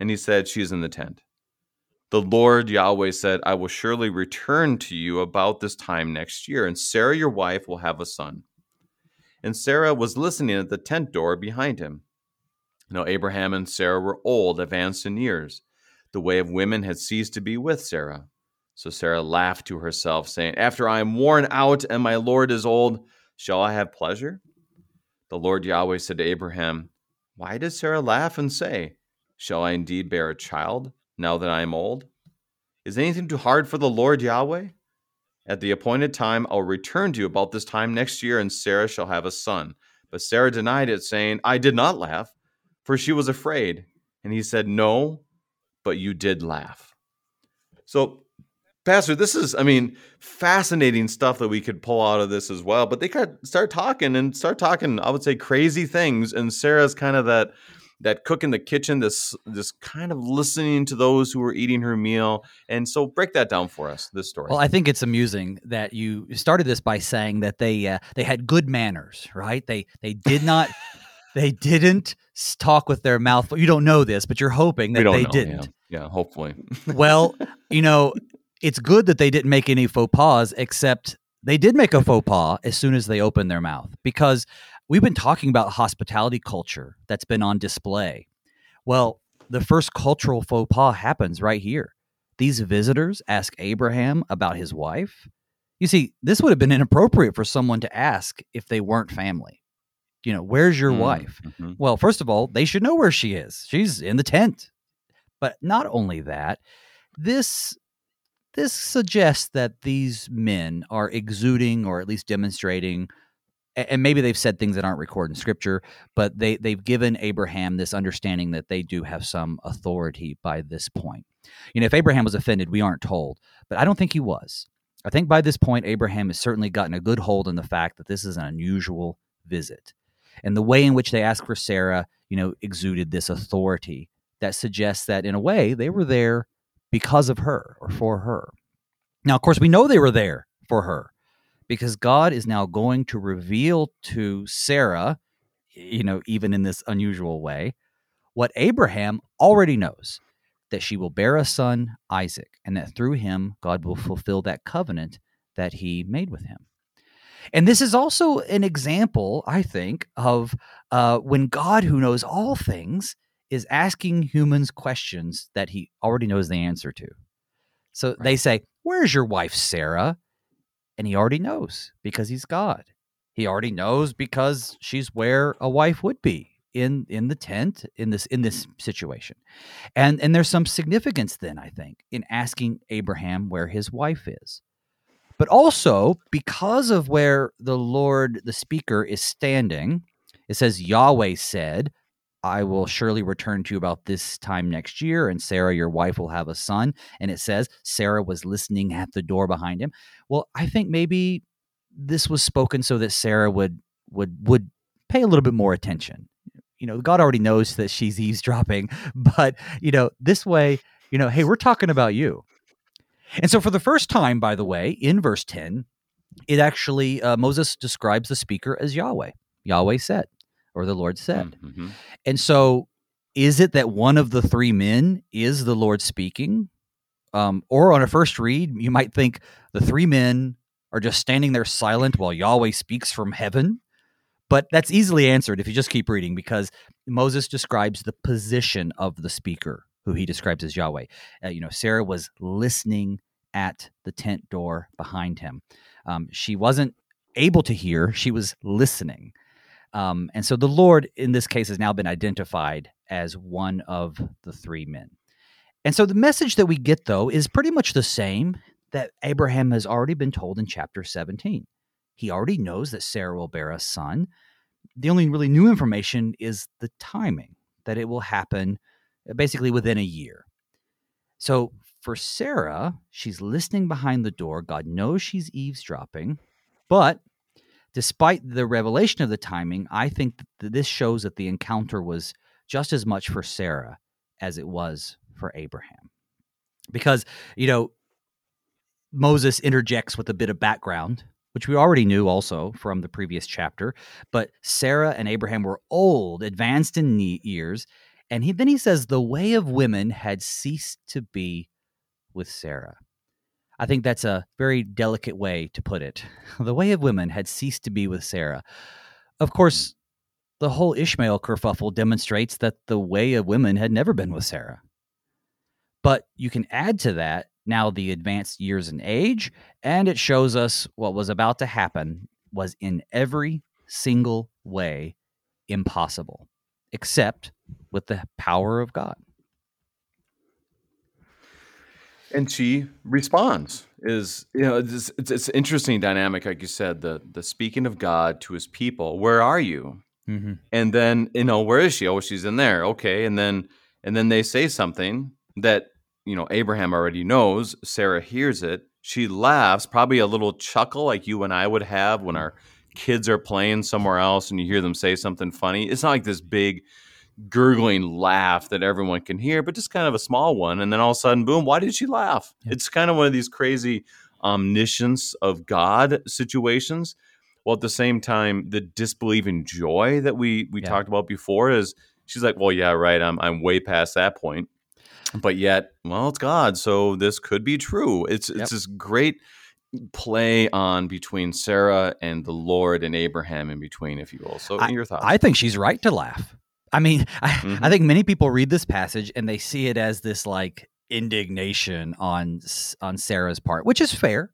And he said, "She's in the tent." The Lord Yahweh said, I will surely return to you about this time next year, and Sarah your wife will have a son. And Sarah was listening at the tent door behind him. Now Abraham and Sarah were old, advanced in years. The way of women had ceased to be with Sarah. So Sarah laughed to herself, saying, After I am worn out and my Lord is old, shall I have pleasure? The Lord Yahweh said to Abraham, Why does Sarah laugh and say, Shall I indeed bear a child? Now that I am old? Is anything too hard for the Lord Yahweh? At the appointed time, I'll return to you about this time next year, and Sarah shall have a son. But Sarah denied it, saying, I did not laugh, for she was afraid. And he said, No, but you did laugh. So, Pastor, this is, I mean, fascinating stuff that we could pull out of this as well. But they start talking and start talking, I would say, crazy things. And Sarah's kind of that that cook in the kitchen, this this kind of listening to those who were eating her meal. And so break that down for us, this story. Well, I think it's amusing that you started this by saying that they uh, they had good manners, right? They they did not they didn't talk with their mouth. You don't know this, but you're hoping that they know, didn't. Yeah, yeah hopefully. well, you know, it's good that they didn't make any faux pas, except they did make a faux pas as soon as they opened their mouth because we've been talking about hospitality culture that's been on display. Well, the first cultural faux pas happens right here. These visitors ask Abraham about his wife. You see, this would have been inappropriate for someone to ask if they weren't family. You know, where's your mm, wife? Mm-hmm. Well, first of all, they should know where she is. She's in the tent. But not only that, this this suggests that these men are exuding or at least demonstrating and maybe they've said things that aren't recorded in scripture, but they they've given Abraham this understanding that they do have some authority by this point. You know, if Abraham was offended, we aren't told, but I don't think he was. I think by this point, Abraham has certainly gotten a good hold on the fact that this is an unusual visit, and the way in which they asked for Sarah, you know, exuded this authority that suggests that in a way they were there because of her or for her. Now, of course, we know they were there for her because God is now going to reveal to Sarah, you know, even in this unusual way, what Abraham already knows that she will bear a son, Isaac, and that through him, God will fulfill that covenant that he made with him. And this is also an example, I think, of uh, when God, who knows all things, is asking humans questions that he already knows the answer to. So right. they say, Where's your wife, Sarah? And he already knows because he's God. He already knows because she's where a wife would be in in the tent in this in this situation. And and there's some significance then I think in asking Abraham where his wife is. but also because of where the Lord, the speaker, is standing. It says, Yahweh said, I will surely return to you about this time next year, and Sarah, your wife, will have a son. And it says Sarah was listening at the door behind him. Well, I think maybe this was spoken so that Sarah would would would pay a little bit more attention. You know, God already knows that she's eavesdropping, but you know, this way, you know, hey, we're talking about you. And so, for the first time, by the way, in verse 10, it actually, uh, Moses describes the speaker as Yahweh. Yahweh said, or the Lord said. Mm-hmm. And so, is it that one of the three men is the Lord speaking? Um, or on a first read, you might think the three men are just standing there silent while Yahweh speaks from heaven. But that's easily answered if you just keep reading because Moses describes the position of the speaker who he describes as Yahweh. Uh, you know, Sarah was listening at the tent door behind him. Um, she wasn't able to hear, she was listening. Um, and so the Lord, in this case, has now been identified as one of the three men. And so the message that we get, though, is pretty much the same that Abraham has already been told in chapter 17. He already knows that Sarah will bear a son. The only really new information is the timing, that it will happen basically within a year. So for Sarah, she's listening behind the door. God knows she's eavesdropping. But despite the revelation of the timing, I think that this shows that the encounter was just as much for Sarah as it was for Abraham. Because, you know, Moses interjects with a bit of background, which we already knew also from the previous chapter. But Sarah and Abraham were old, advanced in years, and he, then he says, the way of women had ceased to be with Sarah. I think that's a very delicate way to put it. The way of women had ceased to be with Sarah. Of course, the whole Ishmael kerfuffle demonstrates that the way of women had never been with Sarah. But you can add to that now the advanced years in age, and it shows us what was about to happen was in every single way impossible except with the power of God. And she responds. Is you know it's, it's, it's interesting dynamic, like you said, the the speaking of God to His people. Where are you? Mm-hmm. And then you know where is she? Oh, she's in there. Okay, and then and then they say something that you know Abraham already knows. Sarah hears it. She laughs, probably a little chuckle like you and I would have when our kids are playing somewhere else and you hear them say something funny. It's not like this big gurgling laugh that everyone can hear, but just kind of a small one. And then all of a sudden, boom, why did she laugh? Yeah. It's kind of one of these crazy omniscience of God situations. While at the same time, the disbelieving joy that we we yeah. talked about before is she's like, Well, yeah, right, I'm I'm way past that point. But yet, well, it's God, so this could be true. It's it's yep. this great play on between Sarah and the Lord and Abraham in between, if you will. So, I, your thoughts? I think she's right to laugh. I mean, I, mm-hmm. I think many people read this passage and they see it as this like indignation on on Sarah's part, which is fair,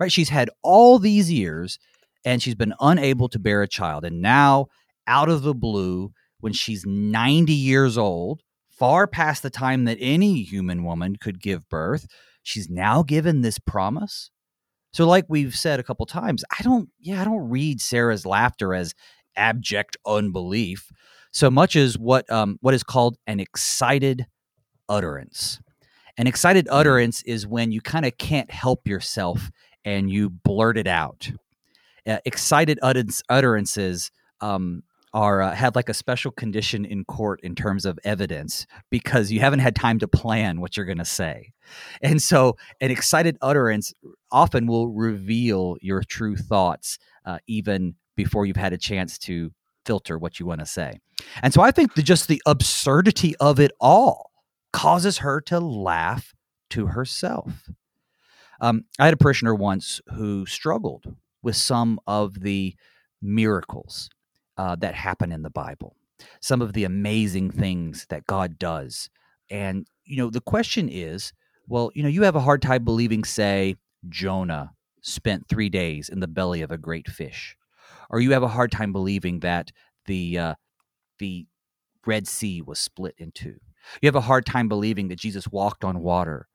right? She's had all these years and she's been unable to bear a child, and now out of the blue, when she's ninety years old, far past the time that any human woman could give birth, she's now given this promise so, like we've said a couple times, I don't, yeah, I don't read Sarah's laughter as abject unbelief so much as what um, what is called an excited utterance. An excited mm. utterance is when you kind of can't help yourself and you blurt it out. Uh, excited utterance, utterances um, are uh, have like a special condition in court in terms of evidence because you haven't had time to plan what you're going to say. And so an excited utterance often will reveal your true thoughts uh, even before you've had a chance to filter what you want to say. And so I think the, just the absurdity of it all causes her to laugh to herself. Um, I had a parishioner once who struggled with some of the miracles uh, that happen in the Bible, some of the amazing things that God does. And, you know, the question is well, you know, you have a hard time believing, say, Jonah spent three days in the belly of a great fish, or you have a hard time believing that the uh, the Red Sea was split in two. You have a hard time believing that Jesus walked on water.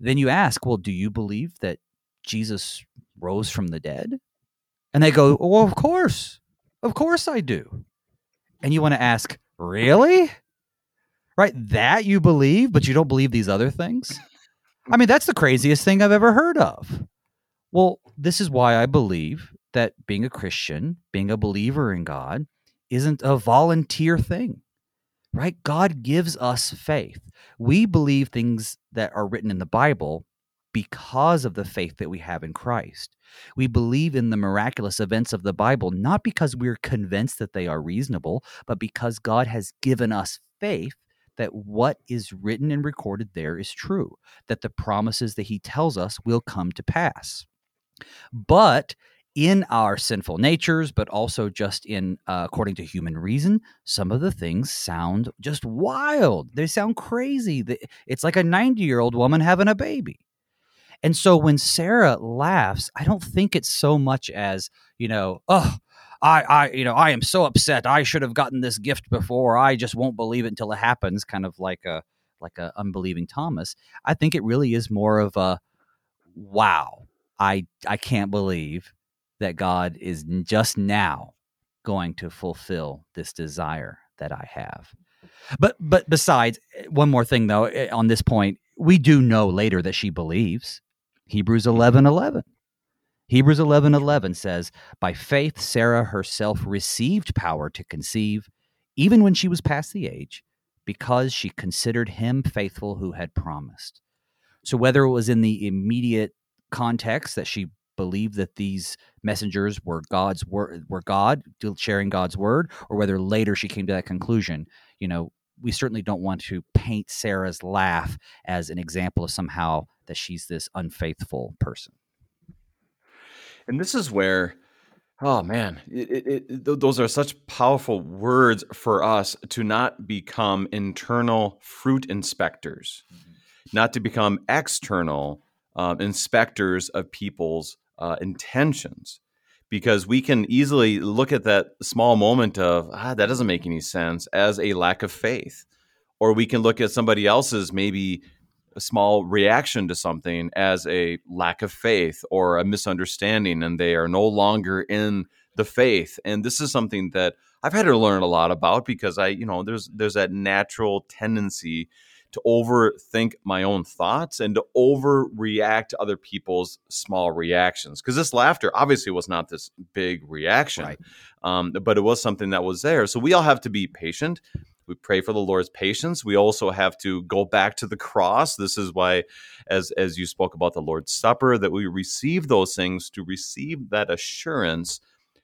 Then you ask, well, do you believe that Jesus rose from the dead? And they go, Well, of course. Of course I do. And you want to ask, Really? Right? That you believe, but you don't believe these other things? I mean, that's the craziest thing I've ever heard of. Well, this is why I believe that being a Christian, being a believer in God, isn't a volunteer thing, right? God gives us faith. We believe things that are written in the Bible because of the faith that we have in Christ. We believe in the miraculous events of the Bible not because we're convinced that they are reasonable, but because God has given us faith that what is written and recorded there is true, that the promises that He tells us will come to pass. But in our sinful natures, but also just in uh, according to human reason, some of the things sound just wild. They sound crazy. It's like a 90 year old woman having a baby. And so when Sarah laughs, I don't think it's so much as, you know, oh, I, I, you know, I am so upset. I should have gotten this gift before. I just won't believe it until it happens. Kind of like a, like a unbelieving Thomas. I think it really is more of a, wow, I, I can't believe that God is just now going to fulfill this desire that I have. But, but besides, eh, one more thing though, eh, on this point, we do know later that she believes. Hebrews 11 11. Hebrews 11 11 says, By faith, Sarah herself received power to conceive, even when she was past the age, because she considered him faithful who had promised. So, whether it was in the immediate context that she believed that these messengers were God's word, were God sharing God's word, or whether later she came to that conclusion, you know, we certainly don't want to paint Sarah's laugh as an example of somehow that she's this unfaithful person. And this is where, oh man, it, it, it, those are such powerful words for us to not become internal fruit inspectors, mm-hmm. not to become external um, inspectors of people's uh, intentions. Because we can easily look at that small moment of, ah, that doesn't make any sense as a lack of faith. Or we can look at somebody else's maybe a small reaction to something as a lack of faith or a misunderstanding and they are no longer in the faith and this is something that I've had to learn a lot about because I you know there's there's that natural tendency to overthink my own thoughts and to overreact to other people's small reactions because this laughter obviously was not this big reaction right. um, but it was something that was there so we all have to be patient we pray for the Lord's patience. We also have to go back to the cross. This is why, as as you spoke about the Lord's Supper, that we receive those things to receive that assurance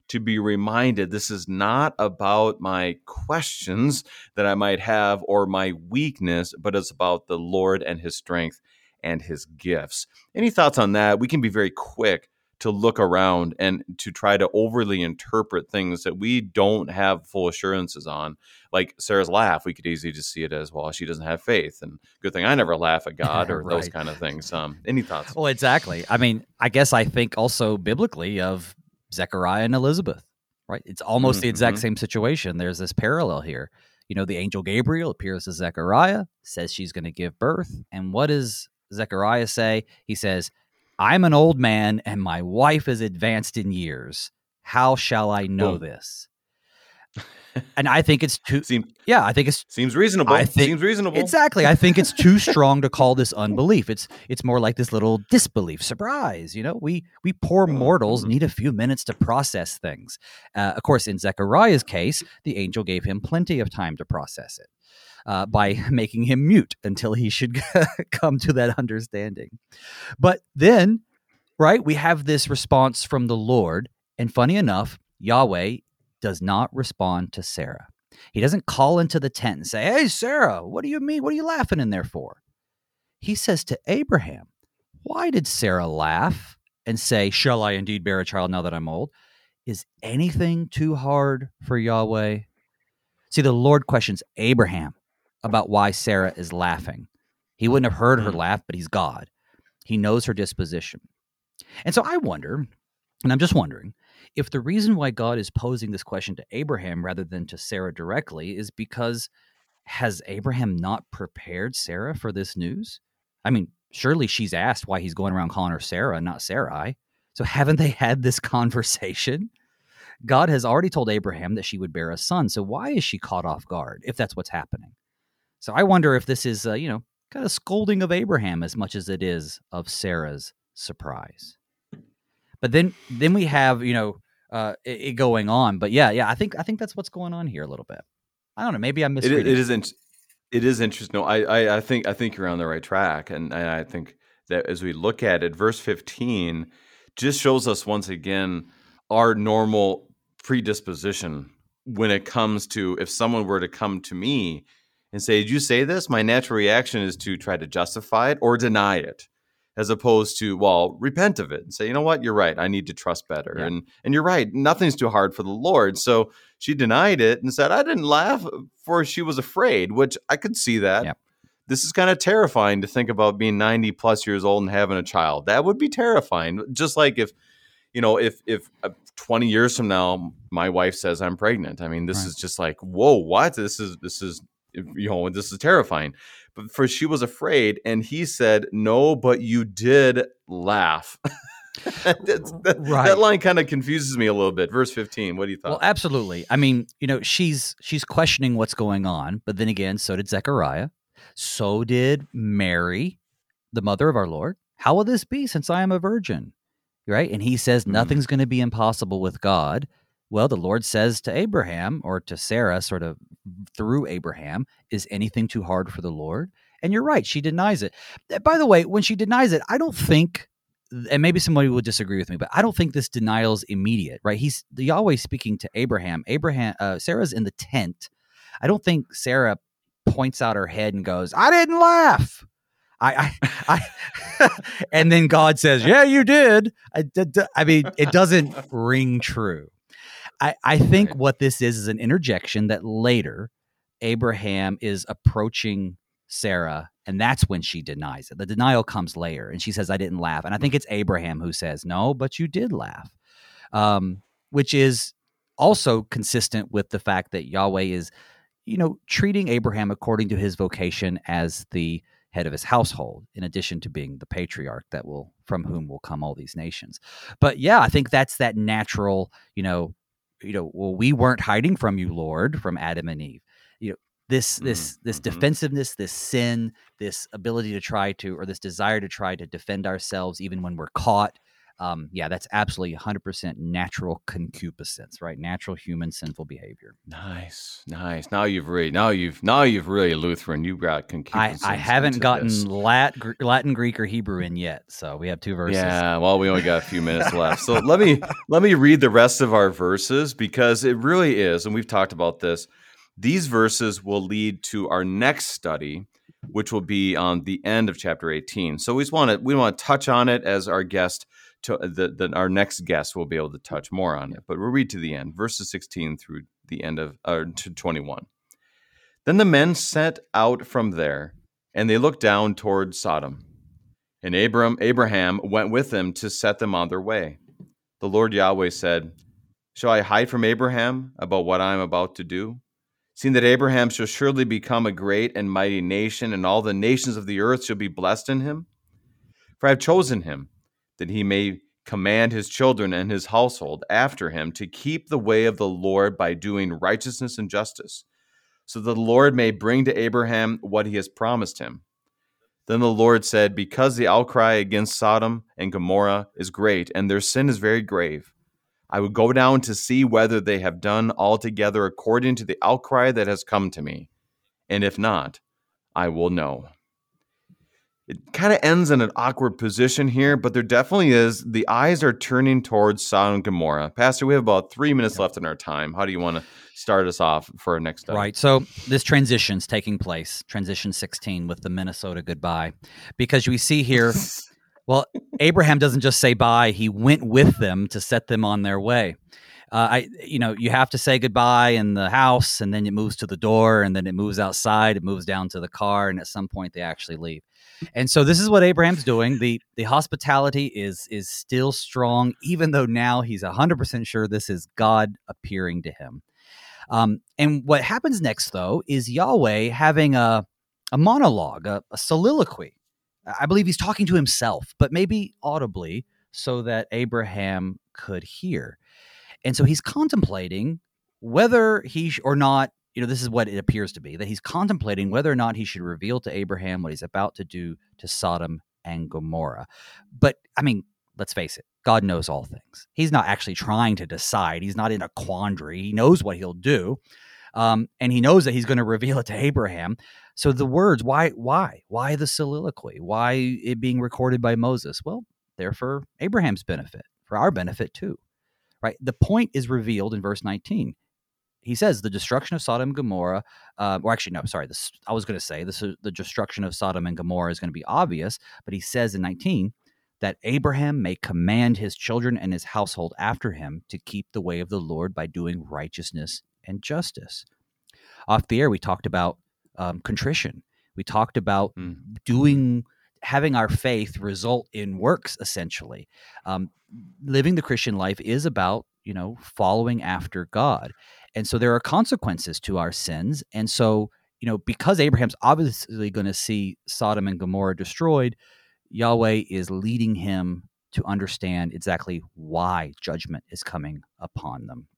to be reminded this is not about my questions that I might have or my weakness, but it's about the Lord and his strength and his gifts. Any thoughts on that? We can be very quick to look around and to try to overly interpret things that we don't have full assurances on. Like Sarah's laugh, we could easily just see it as well. She doesn't have faith, and good thing I never laugh at God or right. those kind of things. Um, any thoughts? Well, exactly. I mean, I guess I think also biblically of Zechariah and Elizabeth. Right? It's almost mm-hmm. the exact mm-hmm. same situation. There's this parallel here. You know, the angel Gabriel appears to Zechariah, says she's going to give birth, and what does Zechariah say? He says, I'm an old man and my wife is advanced in years. How shall I know Boom. this? And I think it's too. Seem, yeah, I think it seems reasonable. I think, seems reasonable. Exactly. I think it's too strong to call this unbelief. It's it's more like this little disbelief, surprise. You know, we we poor oh, mortals mm-hmm. need a few minutes to process things. Uh, of course, in Zechariah's case, the angel gave him plenty of time to process it. Uh, by making him mute until he should come to that understanding. But then, right, we have this response from the Lord. And funny enough, Yahweh does not respond to Sarah. He doesn't call into the tent and say, Hey, Sarah, what do you mean? What are you laughing in there for? He says to Abraham, Why did Sarah laugh and say, Shall I indeed bear a child now that I'm old? Is anything too hard for Yahweh? See, the Lord questions Abraham about why Sarah is laughing. He wouldn't have heard her mm. laugh, but he's God. He knows her disposition. And so I wonder, and I'm just wondering, if the reason why God is posing this question to Abraham rather than to Sarah directly is because has Abraham not prepared Sarah for this news? I mean, surely she's asked why he's going around calling her Sarah, not Sarai. So haven't they had this conversation? God has already told Abraham that she would bear a son. So why is she caught off guard if that's what's happening? So I wonder if this is, uh, you know, kind of scolding of Abraham as much as it is of Sarah's surprise. But then, then we have, you know, uh, it, it going on. But yeah, yeah, I think I think that's what's going on here a little bit. I don't know. Maybe I'm It, misreading. it isn't. It is interesting. No, I, I, I think I think you're on the right track, and, and I think that as we look at it, verse 15 just shows us once again our normal predisposition when it comes to if someone were to come to me and say, "Did you say this?" My natural reaction is to try to justify it or deny it, as opposed to well, repent of it and say, "You know what? You're right. I need to trust better." Yeah. And and you're right. Nothing's too hard for the Lord. So she denied it and said, "I didn't laugh, for she was afraid," which I could see that. Yep. This is kind of terrifying to think about being 90 plus years old and having a child. That would be terrifying. Just like if, you know, if if uh, 20 years from now my wife says I'm pregnant. I mean, this Right. is just like, whoa, what? This is this is you know, this is terrifying. But for she was afraid, and he said, "No, but you did laugh." That, Right. that line kind of confuses me a little bit. Verse 15. What do you think? Well, absolutely. I mean, you know, she's she's questioning what's going on, but then again, so did Zechariah. So did Mary, the mother of our Lord. How will this be since I am a virgin? Right? And he says Mhm. nothing's going to be impossible with God. Well, the Lord says to Abraham or to Sarah, sort of through Abraham, is anything too hard for the Lord? And you're right, she denies it. Uh, By the way, when she denies it, I don't think and maybe somebody will disagree with me, but I don't think this denial's immediate, right? He's Yahweh speaking to Abraham. Abraham, uh, Sarah's in the tent. I don't think Sarah points out her head and goes, "I didn't laugh." I, I, I and then God says, "Yeah, you did." I, I mean, it doesn't ring true. I, I think Right. what this is is an interjection that later Abraham is approaching Sarah, and that's when she denies it. The denial comes later, and she says, "I didn't laugh." And I think it's Abraham who says, "No, but you did laugh," um, which is also consistent with the fact that Yahweh is, you know, treating Abraham according to his vocation as the head of his household, in addition to being the patriarch that will from whom will come all these nations. But yeah, I think that's that natural, you know, you know, well, we weren't hiding from you, Lord, from Adam and Eve. You know, this this this mhm. defensive this sin, this ability to try to, or this desire to try to defend ourselves even when we're caught. Um, yeah, that's absolutely 100% natural concupiscence, right? Natural human sinful behavior. Nice, nice. Now you've really, now you've, now you've really Lutheran. You got I, concupiscence. I haven't into gotten this. Lat, Gr- Latin, Greek, or Hebrew in yet, so we have two verses. Yeah, well, we only got a few minutes left. So let me let me read the rest of our verses because it really is, and we've talked about this. These verses will lead to our next study, which will be on the end of chapter 18. So we just want to we want to touch on it as our guest to the, the our next guest will be able to touch more on it. But we'll read to the end, verses 16 through the end of uh, to 21. Then the men set out from there, and they looked down toward Sodom. And Abram, Abraham went with them to set them on their way. The Lord Yahweh said, Shall I hide from Abraham about what I am about to do? Seeing that Abraham shall surely become a great and mighty nation, and all the nations of the earth shall be blessed in him? For I have chosen him, that he may command his children and his household after him to keep the way of the Lord by doing righteousness and justice, so that the Lord may bring to Abraham what he has promised him. Then the Lord said, Because the outcry against Sodom and Gomorrah is great, and their sin is very grave, I will go down to see whether they have done altogether according to the outcry that has come to me. And if not, I will know. It kind of ends in an awkward position here, but there definitely is. The eyes are turning towards Sodom and Gomorrah. Pastor, we have about three minutes left in our time. How do you want to start us off for our next study? Right. So this transition's taking place, transition 16 with the Minnesota goodbye. Because we see here, well, Abraham doesn't just say bye, he went with them to set them on their way. Uh, I, you know, you have to say goodbye in the house, and then it moves to the door, and then it moves outside, it moves down to the car, and at some point they actually leave. And so this is what Abraham's doing. the The hospitality is is still strong, even though now he's hundred percent sure this is God appearing to him. Um, and what happens next, though, is Yahweh having a, a monologue, a, a soliloquy. I believe he's talking to himself, but maybe audibly, so that Abraham could hear. And so he's contemplating whether he sh- or not, you know, this is what it appears to be that he's contemplating whether or not he should reveal to Abraham what he's about to do to Sodom and Gomorrah. But I mean, let's face it, God knows all things. He's not actually trying to decide, he's not in a quandary. He knows what he'll do. Um, and he knows that he's going to reveal it to Abraham. So the words, why, why, why the soliloquy? Why it being recorded by Moses? Well, they're for Abraham's benefit, for our benefit too, right? The point is revealed in verse 19. He says the destruction of Sodom and Gomorrah, uh, or actually, no, sorry, this, I was going to say this, the destruction of Sodom and Gomorrah is going to be obvious, but he says in 19 that Abraham may command his children and his household after him to keep the way of the Lord by doing righteousness and justice. Off the air, we talked about um, contrition. We talked about mm. doing, having our faith result in works. Essentially, um, living the Christian life is about you know following after God, and so there are consequences to our sins. And so you know because Abraham's obviously going to see Sodom and Gomorrah destroyed, Yahweh is leading him to understand exactly why judgment is coming upon them.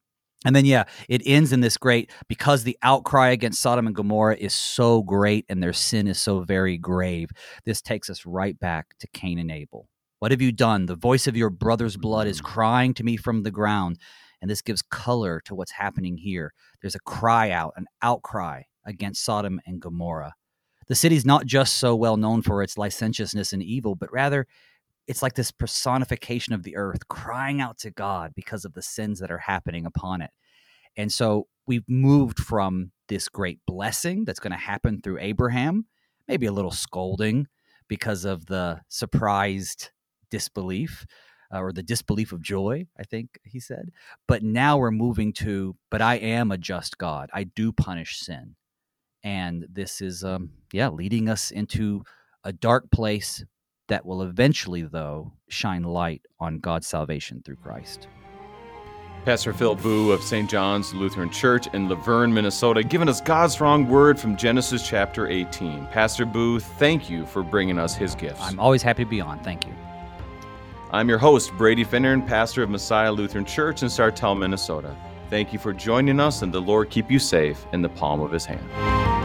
And then, yeah, it ends in this great because the outcry against Sodom and Gomorrah is so great and their sin is so very grave. This takes us right back to Cain and Abel. What have you done? The voice of your brother's blood is mm. crying to me from the ground. And this gives color to what's happening here. There's a cry out, an outcry against Sodom and Gomorrah. The city's not just so well known for its licentiousness and evil, but rather it's like this personification of the earth crying out to God because of the sins that are happening upon it. And so we've moved from this great blessing that's going to happen through Abraham, maybe a little scolding because of the surprised disbelief uh, or the disbelief of joy, I think he said. But now we're moving to, but I am a just God. I do punish sin. And this is, um, yeah, leading us into a dark place that will eventually, though, shine light on God's salvation through Christ. Pastor Phil Booe of St. John's Lutheran Church in Luverne, Minnesota, giving us God's strong word from Genesis chapter 18. Pastor Booe, thank you for bringing us his gifts. I'm always happy to be on. Thank you. I'm your host, Brady Finnern, pastor of Messiah Lutheran Church in Sartell, Minnesota. Thank you for joining us, and the Lord keep you safe in the palm of his hand.